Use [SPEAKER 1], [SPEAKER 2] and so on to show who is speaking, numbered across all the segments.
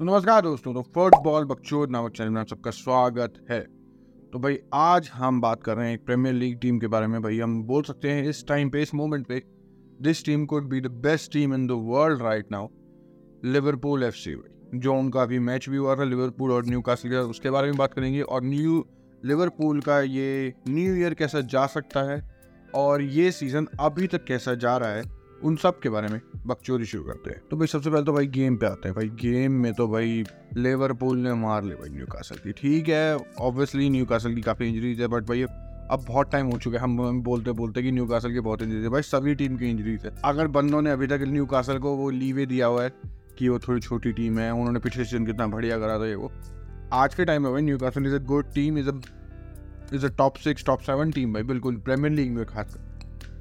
[SPEAKER 1] तो नमस्कार दोस्तों तो फुटबॉल बकचोद नामक चैनल में आप सबका स्वागत है। तो भाई, आज हम बात कर रहे हैं एक प्रीमियर लीग टीम के बारे में। भाई, हम बोल सकते हैं इस टाइम पे, इस मोमेंट पे this team could be the best team in the world right now Liverpool F C जो उनका अभी मैच भी हुआ था लिवरपूल और न्यू कासल का, उसके बारे में बात करेंगे। और न्यू लिवरपूल का ये न्यू ईयर कैसा जा सकता है? और ये सीज़न अभी तक कैसा जा रहा है? उन सब के बारे में बकचोदी शुरू करते हैं। तो भाई, सबसे पहले तो भाई गेम पे आते हैं। भाई, गेम में तो भाई लेवरपूल ने मार ले भाई न्यू कासल की। ठीक है ऑब्वियसली न्यू कासल की काफ़ी इंजरीज है बट भाई, अब बहुत टाइम हो चुका है। हम बोलते बोलते कि न्यू कासल की बहुत इंजरीज है। भाई, सभी टीम की इंजरीज है। अगर बंदों ने अभी तक न्यू कासल को वो लीवे दिया हुआ है कि वो थोड़ी छोटी टीम है, उन्होंने पिछले सीज़न कितना बढ़िया करा था ये वो, आज के टाइम में भाई Newcastle is a good team is a is a top six top seven team भाई, बिल्कुल प्रीमियर लीग में खासकर।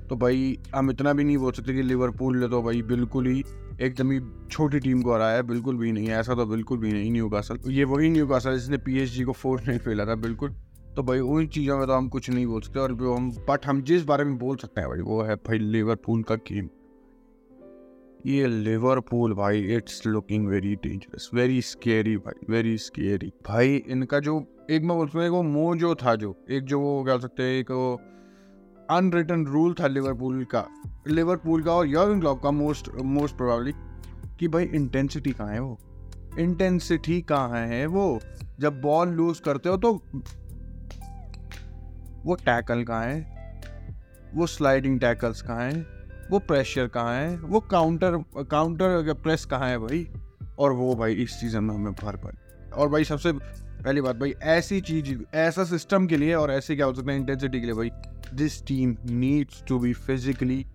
[SPEAKER 1] तो भाई, हम इतना भी नहीं बोल सकते कि लिवरपूल ने तो भाई बिल्कुल ही एकदम ही छोटी टीम को हराया बिल्कुल भी नहीं ऐसा तो बिल्कुल भी नहीं न्यू कासल ये वही न्यू कासल जिसने पी को फोर्स नहीं फेला था, बिल्कुल। तो भाई, उन चीज़ों में तो हम कुछ नहीं बोल सकते और जो हम बट हम जिस बारे में बोल सकते हैं भाई, वो है भाई लिवरपूल का गेम ये लिवरपूल भाई it's looking very dangerous very scary भाई वेरी स्केरी भाई, इनका जो, एक मैं बोलता हूँ वो मोजो था जो, एक जो वो कह सकते हैं, एक वो अनरिटन रूल था लिवरपूल का। लिवरपूल का और यर्गन क्लॉप का मोस्ट मोस्ट प्रोबेबली कि भाई इंटेंसिटी कहाँ है वो? इंटेंसिटी कहाँ है वो? जब बॉल लूज करते हो तो वो टैकल कहाँ है? वो स्लाइडिंग टैकल्स कहाँ है? वो प्रेशर कहाँ है? वो काउंटर काउंटर प्रेस कहाँ है भाई? और वो भाई इस सीज़न में हमें भर पर और भाई सबसे पहली बात भाई ऐसी चीज़, ऐसा सिस्टम के लिए और ऐसे क्या हो सकता है इंटेंसिटी के लिए भाई? This team needs to be physically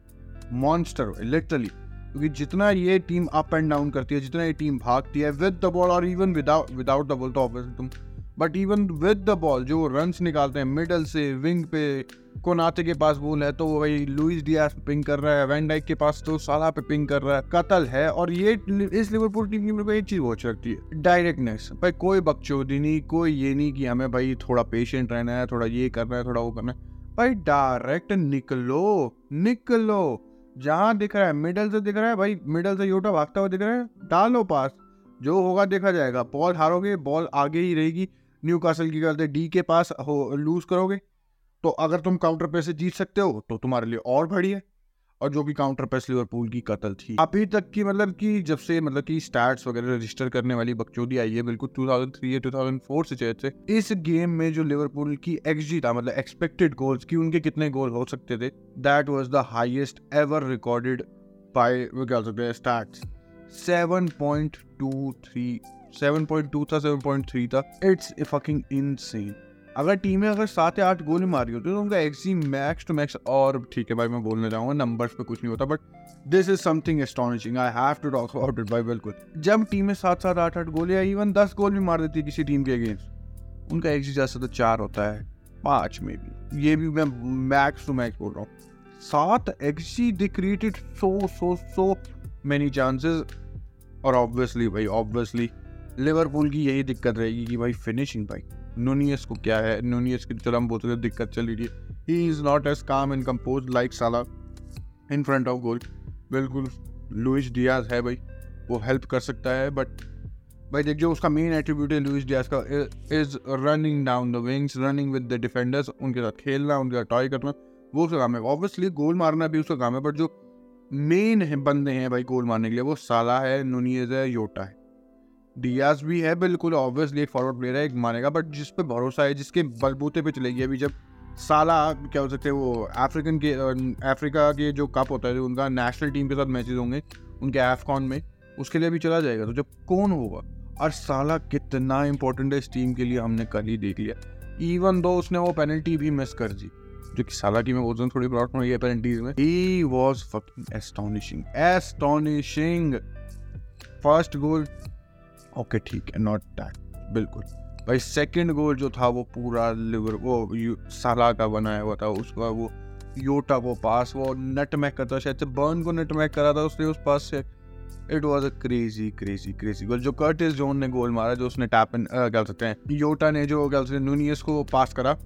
[SPEAKER 1] monster literally क्योंकि जितना ये टीम अप एंड डाउन करती है, जितना ये टीम भागती है विद द बॉल और even without without the ball तो ऑब्वियसली तुम but even with the ball जो रन्स निकालते हैं मिडल से विंग पे, कोनाते के पास बॉल है तो वो भाई लुइस डियास पिंग कर रहा है वैन डाइक के पास तो साला पे पिंग कर रहा है, कतल है, और ये इस लिवरपूल टीम की मेरे एक चीज़ बहुत लगती है डायरेक्टनेस भाई कोई बकचोदी नहीं, कोई ये नहीं कि हमें भाई थोड़ा पेशेंट रहना है, थोड़ा ये करना है, थोड़ा वो करना है। भाई डायरेक्ट निकलो निकलो। जहाँ दिख रहा है मिडल से दिख रहा है, भाई मिडल से योटा भागता हुआ दिख रहा है, डालो पास। जो होगा देखा जाएगा। बॉल हारोगे बॉल आगे ही रहेगी। न्यू कासल की करते डी के पास हो लूज करोगे। तो अगर तुम काउंटर पे से जीत सकते हो तो तुम्हारे लिए और बढ़िया और जो कि काउंटर पेस लिवरपूल की कतल थी। अभी तक की मतलब कि जब से मतलब कि स्टैट्स वगैरह रजिस्टर करने वाली बकचोदी आई है, बिल्कुल 2003 या 2004 से चेत से इस गेम में जो लिवरपूल की एक्सजी था मतलब एक्सपेक्टेड गोल्स की, उनके कितने गोल हो सकते थे? That was the highest ever recorded by वो क्या सकते हैं स्टैट्स 7.23 7.2 था 7.3 था। इट्स फकिंग इनसेन अगर टीमें अगर सात या आठ गोली मारी होती है तो उनका एक्सी मैक्स टू मैक्स और ठीक है भाई, मैं बोलने जाऊँगा नंबर्स पे कुछ नहीं होता but this is something astonishing I have to talk about it भाई, बिल्कुल। जब टीमें सात सात, आठ आठ गोली या इवन दस गोल भी मार देती है किसी टीम के अगेंस्ट उनका एक्सी जैसे तो चार होता है, पाँच में भी ये भी मैं मैक्स टू मैक्स बोल रहा हूँ। सात XC they created so so so many chances और ऑब्वियसली भाई ऑब्वियसली लिवरपूल की यही दिक्कत रहेगी कि भाई फिनिशिंग भाई। नोनियस को क्या है? नूनियस की चलो हम बोलते हैं दिक्कत चल रही है he is not as calm and composed like Salah in front of गोल बिल्कुल लुइस डियाज है भाई। वो हेल्प कर सकता है बट भाई देख, जो उसका मेन एट्रीब्यूट है लुइस डियाज का is running down the wings running with the defenders उनके साथ खेलना, उनके साथ टॉय करना, वो उसका काम है। ऑब्वियसली गोल मारना भी उसका काम है बट जो मेन है, बंदे हैं भाई गोल मारने के लिए, वो साला है नोनियज है योटा है। डियाज भी है, बिल्कुल ऑब्वियसली एक फॉरवर्ड प्लेयर है, एक मानेगा बट जिस पे भरोसा है, जिसके बलबूते पे चलेगी अभी जब साला, क्या हो सकते हैं वो अफ्रीकन के अफ्रीका के जो कप होता है जो उनका नेशनल टीम के साथ मैचेस होंगे, उनके एफकॉन में, उसके लिए भी चला जाएगा तो जब कौन होगा? और साला कितना इंपॉर्टेंट है इस टीम के लिए, हमने कल ही देख लिया। इवन दो उसने वो पेनल्टी भी मिस कर दी, जो कि साला की मैं थोड़ी प्रॉब्लम हुई है पेनल्टीज में he was fucking astonishing astonishing first goal okay ठीक है नॉट दैट बिल्कुल। भाई सेकंड गोल जो था वो पूरा लिवर वो साला का बनाया हुआ था, उसका वो योटा वो पास वो नट मैक करता शायद से बर्न को नट मैक करा था उसने उस पास से। It was a crazy crazy crazy goal जो कर्टिस जोन ने गोल मारा, जो उसने टैप इन क्या सकते हैं योटा ने जो, क्या सकते हैं नूनियस को पास करा,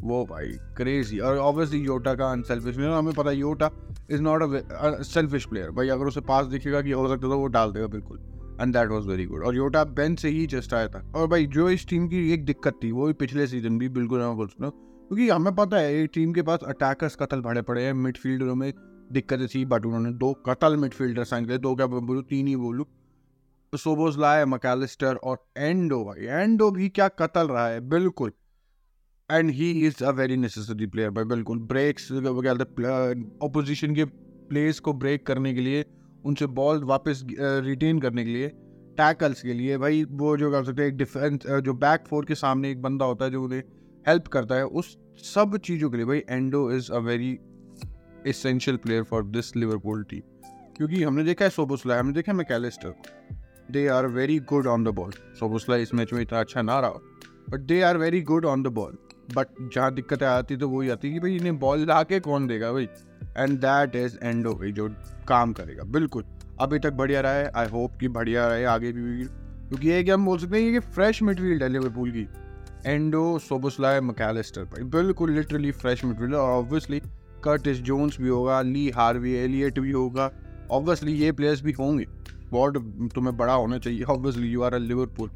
[SPEAKER 1] वो भाई क्रेजी और ऑब्वियसली योटा का अनसेल्फिश प्लेयर हमें पता है Jota is not a selfish player भाई अगर उसे पास दिखेगा कि हो सकता तो वो डाल देगा, बिल्कुल। And that was very good और योटा बेंच से ही जस्ट आया था। और भाई, जो इस टीम की एक दिक्कत थी, वो भी पिछले सीज़न भी बिल्कुल मैं बोल सकता क्योंकि हमें पता है टीम के पास अटैकर्स कतल भरे पड़े हैं। मिडफील्डरों में दिक्कतें थी बट उन्होंने दो कतल मिडफील्डर साइन किए। दो क्या बोलूँ, तीन ही बोलूँ। सोबोज लाए मैकेलिस्टर और एंडो भाई। एंडो भी क्या कतल रहा है, बिल्कुल। And he is a very necessary player भाई, बिल्कुल। ब्रेक्स क्या अपोजिशन के प्लेस को ब्रेक करने के लिए उनसे बॉल वापस रिटेन करने के लिए टैकल्स के लिए, भाई, वो जो कर सकते हैं एक डिफेंस जो बैक फोर के सामने एक बंदा होता है जो उन्हें हेल्प करता है, उस सब चीज़ों के लिए, भाई Endo is a very essential player for this Liverpool team क्योंकि हमने देखा है सोबोसला हमने देखा है Mac Allister they are very good on the ball Szoboszlai इस मैच में इतना अच्छा ना रहा but they are very good on the ball but जहाँ दिक्कतें आती तो वही आती कि भाई इन्हें बॉल ला के कौन देगा भाई? एंड दैट इज़ एंडो भाई जो काम करेगा। बिल्कुल। अभी तक बढ़िया रहा है। आई होप कि बढ़िया रहे, आगे भी क्योंकि ये कि हम बोल सकते हैं कि फ्रेश मटेरियल है लिवरपूल की। एंडो सोबोसलाय मैकेलिस्टर भाई बिल्कुल लिटरली फ्रेश मटेरियल और ऑब्वियसली कर्टिस जोन्स भी होगा ली हार्वी एलियट भी होगा। ऑब्वियसली ये प्लेयर्स भी होंगे। स्क्वाड तुम्हें बड़ा होना चाहिए। Obviously you are a Liverpool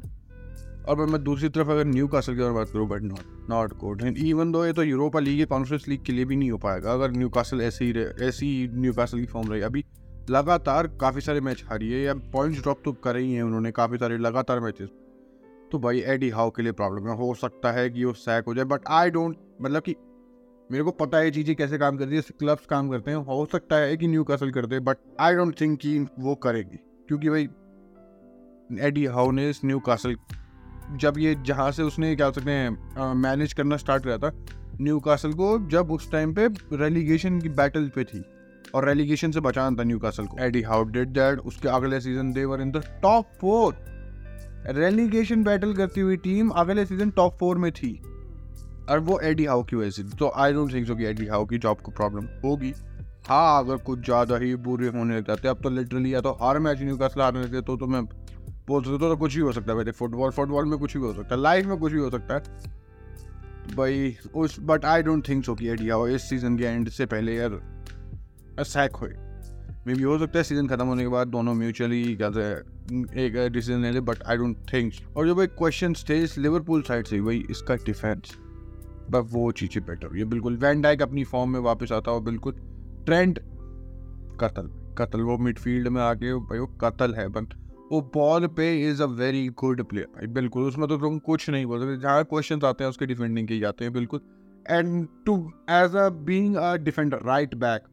[SPEAKER 1] और मैं दूसरी तरफ़ अगर न्यू कासल की बात करूँ but not not good and even though ये तो यूरोपा लीग या कॉन्फ्रेंस लीग के लिए भी नहीं हो पाएगा, अगर न्यू कासल ऐसी ऐसी न्यू कासल की फॉर्म रही। अभी लगातार काफ़ी सारे मैच हारी है, या पॉइंट्स ड्रॉप तो कर ही हैं उन्होंने, काफ़ी सारे लगातार मैचेस तो भाई एडी हाउ के लिए प्रॉब्लम है। हो सकता है कि वो सैक हो जाए बट आई डोंट मतलब कि मेरे को पता है चीज़ें कैसे काम करती है क्लब्स काम करते हैं। हो सकता है कि न्यू कासल करते हैं बट आई डोंट थिंक कि वो करेगी। क्योंकि भाई एडी हाउ ने इस न्यू कासल जब ये जहाँ से उसने क्या सकते हैं मैनेज करना स्टार्ट किया था न्यू कासल को जब उस टाइम पे रेलीगेशन की बैटल पे थी और रेलीगेशन से बचाना था न्यू कासल को। एडी हाउ डिड दैट उसके अगले season they were in the top four relegation battle करती हुई टीम अगले सीज़न टॉप फोर में थी। और वो एडी हाउ की वजह से तो आई डोंट थिंक सो कि एडी हाउ की जॉब को प्रॉब्लम होगी। हाँ अगर कुछ ज़्यादा ही बुरे होने लग जाते अब तो लिटरली या तो हर मैच न्यू कासल हारने लगते तो, तो मैं बोल सकते तो कुछ भी हो सकता है फुटबॉल फुटबॉल में कुछ भी हो सकता है लाइफ में कुछ भी हो सकता है। भाई, उस but I don't think so कि एडिया हो, इस सीज़न के एंड से पहले यार सैक हो। मे भी हो सकता है सीज़न खत्म होने के बाद दोनों म्यूचुअली क्या एक डिसीज़न ले ले बट आई डोंट थिंक और जो भाई क्वेश्चन थे इस लिवरपूल साइड से, भाई, इसका डिफेंस बट वो चीज़ें बेटर है बिल्कुल वैन डाइक अपनी फॉर्म में वापस आता हो बिल्कुल ट्रेंड कतल कतल, वो मिडफील्ड में आके, भाई, वो कतल है बट वो बॉल पे is a very good player बिल्कुल, उसमें तो तुम कुछ नहीं बोल सकते। जहाँ क्वेश्चन आते हैं, उसके डिफेंडिंग के जाते हैं, बिल्कुल। And to as a being a defender right back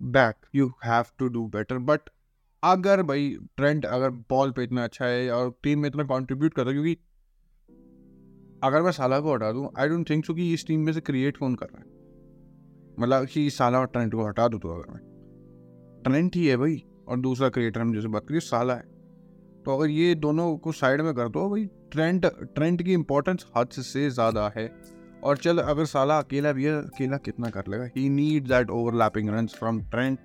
[SPEAKER 1] back you have to do better but अगर भाई ट्रेंड अगर बॉल पे इतना अच्छा है और टीम में इतना कंट्रीब्यूट करता है, क्योंकि अगर मैं साला को हटा दूँ आई डोंट थिंक सो कि इस टीम में से क्रिएट कौन कर रहा है। मतलब कि साला और ट्रेंड को हटा दूँ तो अगर मैं। ट्रेंड ही है भाई, और दूसरा क्रिएटर हम जैसे बात करिए, साला है। तो अगर ये दोनों को साइड में कर दो भाई ट्रेंड ट्रेंड की इंपॉर्टेंस हद से ज़्यादा है। और चल, अगर साला अकेला भी है, अकेला कितना कर लेगा? He need that overlapping run from Trent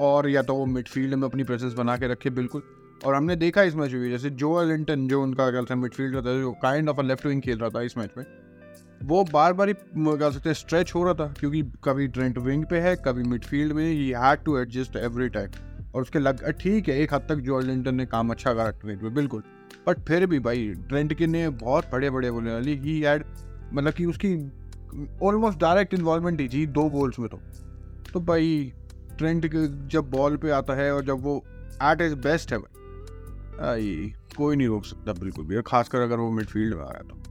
[SPEAKER 1] और या तो वो मिडफील्ड में अपनी प्रेजेंस बना के रखे, बिल्कुल। और हमने देखा इस मैच में, जैसे जो लिंटन जो उनका क्या था मिडफील्ड था, जो kind of a left wing खेल रहा था इस मैच में, वो बार बार ही कह सकते हैं स्ट्रेच हो रहा था, क्योंकि कभी ट्रेंट विंग पे है, कभी मिडफील्ड में he had to adjust every time और उसके लग, ठीक है, एक हद तक जॉर्ज लिंटन ने काम अच्छा करा ट्रेंट में बिल्कुल। बट फिर भी भाई ट्रेंट के ने बहुत बड़े बड़े बोले वाली ही हैड मतलब कि उसकी ऑलमोस्ट डायरेक्ट इन्वॉल्वमेंट ही थी दो गोल्स में तो। तो भाई ट्रेंट जब बॉल पे आता है और जब वो एट इज़ बेस्ट है, भाई, कोई नहीं रोक सकता, बिल्कुल भी। खासकर अगर वो मिडफील्ड में आ रहा है तो।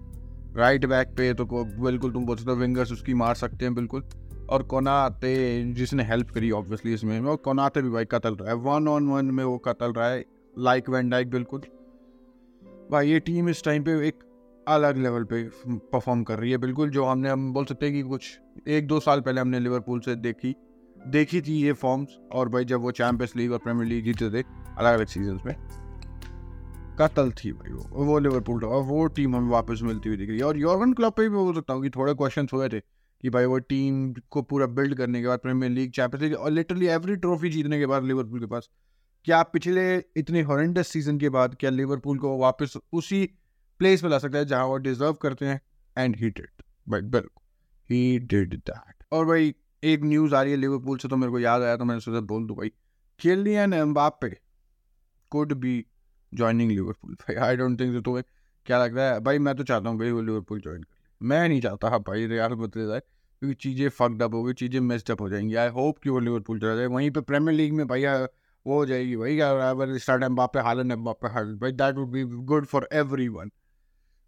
[SPEAKER 1] राइट बैक पे तो बिल्कुल तुम बोल सकते हो विंगर्स उसकी मार सकते हैं, बिल्कुल। और कोनाते जिसने हेल्प करी ऑब्वियसली इसमें। और कोनाते भी भाई कतल रहा है। वन ऑन वन में वो कतल रहा है लाइक वैन डाइक बिल्कुल। भाई, ये टीम इस टाइम पे एक अलग लेवल पे परफॉर्म कर रही है, बिल्कुल, जो हमने, हम बोल सकते हैं कि कुछ एक दो साल पहले हमने लिवरपूल से देखी। देखी थी ये फॉर्म्स और भाई, जब वो चैंपियंस लीग और प्रीमियर लीग जीते थे, अलग अलग सीज़न में। कतल थी भाई वो वो लिवरपूल और वो टीम हमें वापस मिलती हुई दिख रही है। और यूरोपन क्लब पे भी बोल सकता हूँ कि थोड़े क्वेश्चन हुए थे। कि भाई वो टीम को पूरा बिल्ड करने के बाद प्रीमियर लीग, चैंपियंस लीग और लिटरली एवरी ट्रॉफी जीतने के बाद लिवरपूल के पास। क्या पिछले इतने हॉरेंडस सीज़न के बाद क्या लिवरपूल को वापस उसी प्लेस पे ला सकता है जहाँ वो डिजर्व करते हैं? एंड ही डिड भाई बिल्कुल। ही डिड दैट और भाई एक न्यूज़ आ रही है लिवरपूल से तो मेरे को याद आया तो मैंने सोचा बोल दूँ भाई। Kylian Mbappe could be joining Liverpool भाई आई डोंट थिंक तुम्हें क्या लगता है? भाई, मैं तो चाहता हूँ भाई वो लिवरपूल ज्वाइन मैं नहीं चाहता हाँ भाई रियाल बदले जाए क्योंकि चीज़ें फकड अप हो गई, चीज़ें मेस्ड अप हो जाएँगी। आई होप कि वो लिवरपूल चला जाए। वहीं पे प्रीमियर लीग में भाई वो हो जाएगी भाई अगर start Mbappe Haaland Mbappe Haaland भाई that would be good for everyone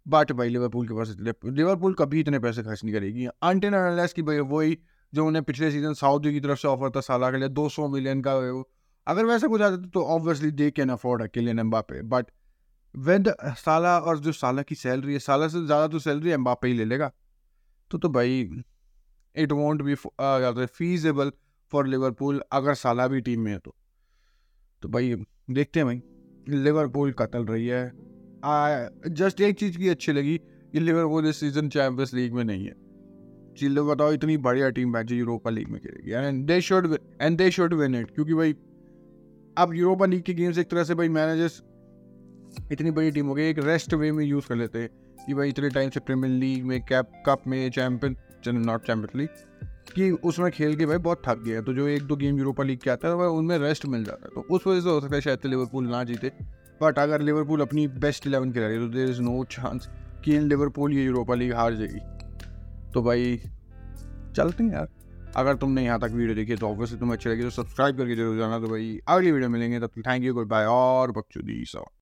[SPEAKER 1] but भाई लिवरपूल के पास लिवरपूल कभी इतने पैसे खर्च नहीं करेगी। अंटिन अनलेस की भाई वही जो उन्हें पिछले सीज़न सऊदी की तरफ़ से ऑफ़र था साला के लिए 200 मिलियन का अगर वैसा कुछ आता तो ऑब्वियसली दे कैन अफोर्ड है किलियन एम्बापे बट वेद साला और जो साला की सैलरी है साला से ज़्यादा तो सैलरी एम्बापे ही ले लेगा। तो तो भाई it won't be feasible for Liverpool अगर साला भी टीम में है तो। तो भाई, देखते हैं भाई लिवरपूल कतल रही है। जस्ट एक चीज़ की अच्छी लगी कि लिवरपूल इस सीज़न चैंपियंस लीग में नहीं है। चिल्लो बताओ, इतनी बढ़िया टीम मैच यूरोपा लीग में खेलेगी। And they should and they should win it क्योंकि भाई, अब यूरोपा लीग की गेम्स एक तरह से भाई मैनेजर्स इतनी बड़ी टीम हो गई, एक रेस्ट वे में यूज़ कर लेते कि भाई इतने टाइम से प्रीमियर लीग में कैप कप में चैम्पियन नॉट चैम्पियन लीग कि उसमें खेल के भाई बहुत थक गया तो जो एक दो गेम यूरोपा लीग के आता है उनमें रेस्ट मिल जाता है। तो उस वजह से हो सकता है शायद लिवरपूल ना जीते। बट अगर लिवरपूल अपनी बेस्ट इलेवन खिला रही है तो देर इज़ नो चांस कि इन लिवरपूल ये यूरोपा लीग हार जाएगी। तो भाई, चलते हैं यार। अगर तुमने यहाँ तक वीडियो देखी तो ऑब्वियसली तुम्हें अच्छी लगी तो सब्सक्राइब करके ज़रूर जाना। तो भाई, अगली वीडियो मिलेंगे। तब थैंक यू गुड बाय और बकचोदी सा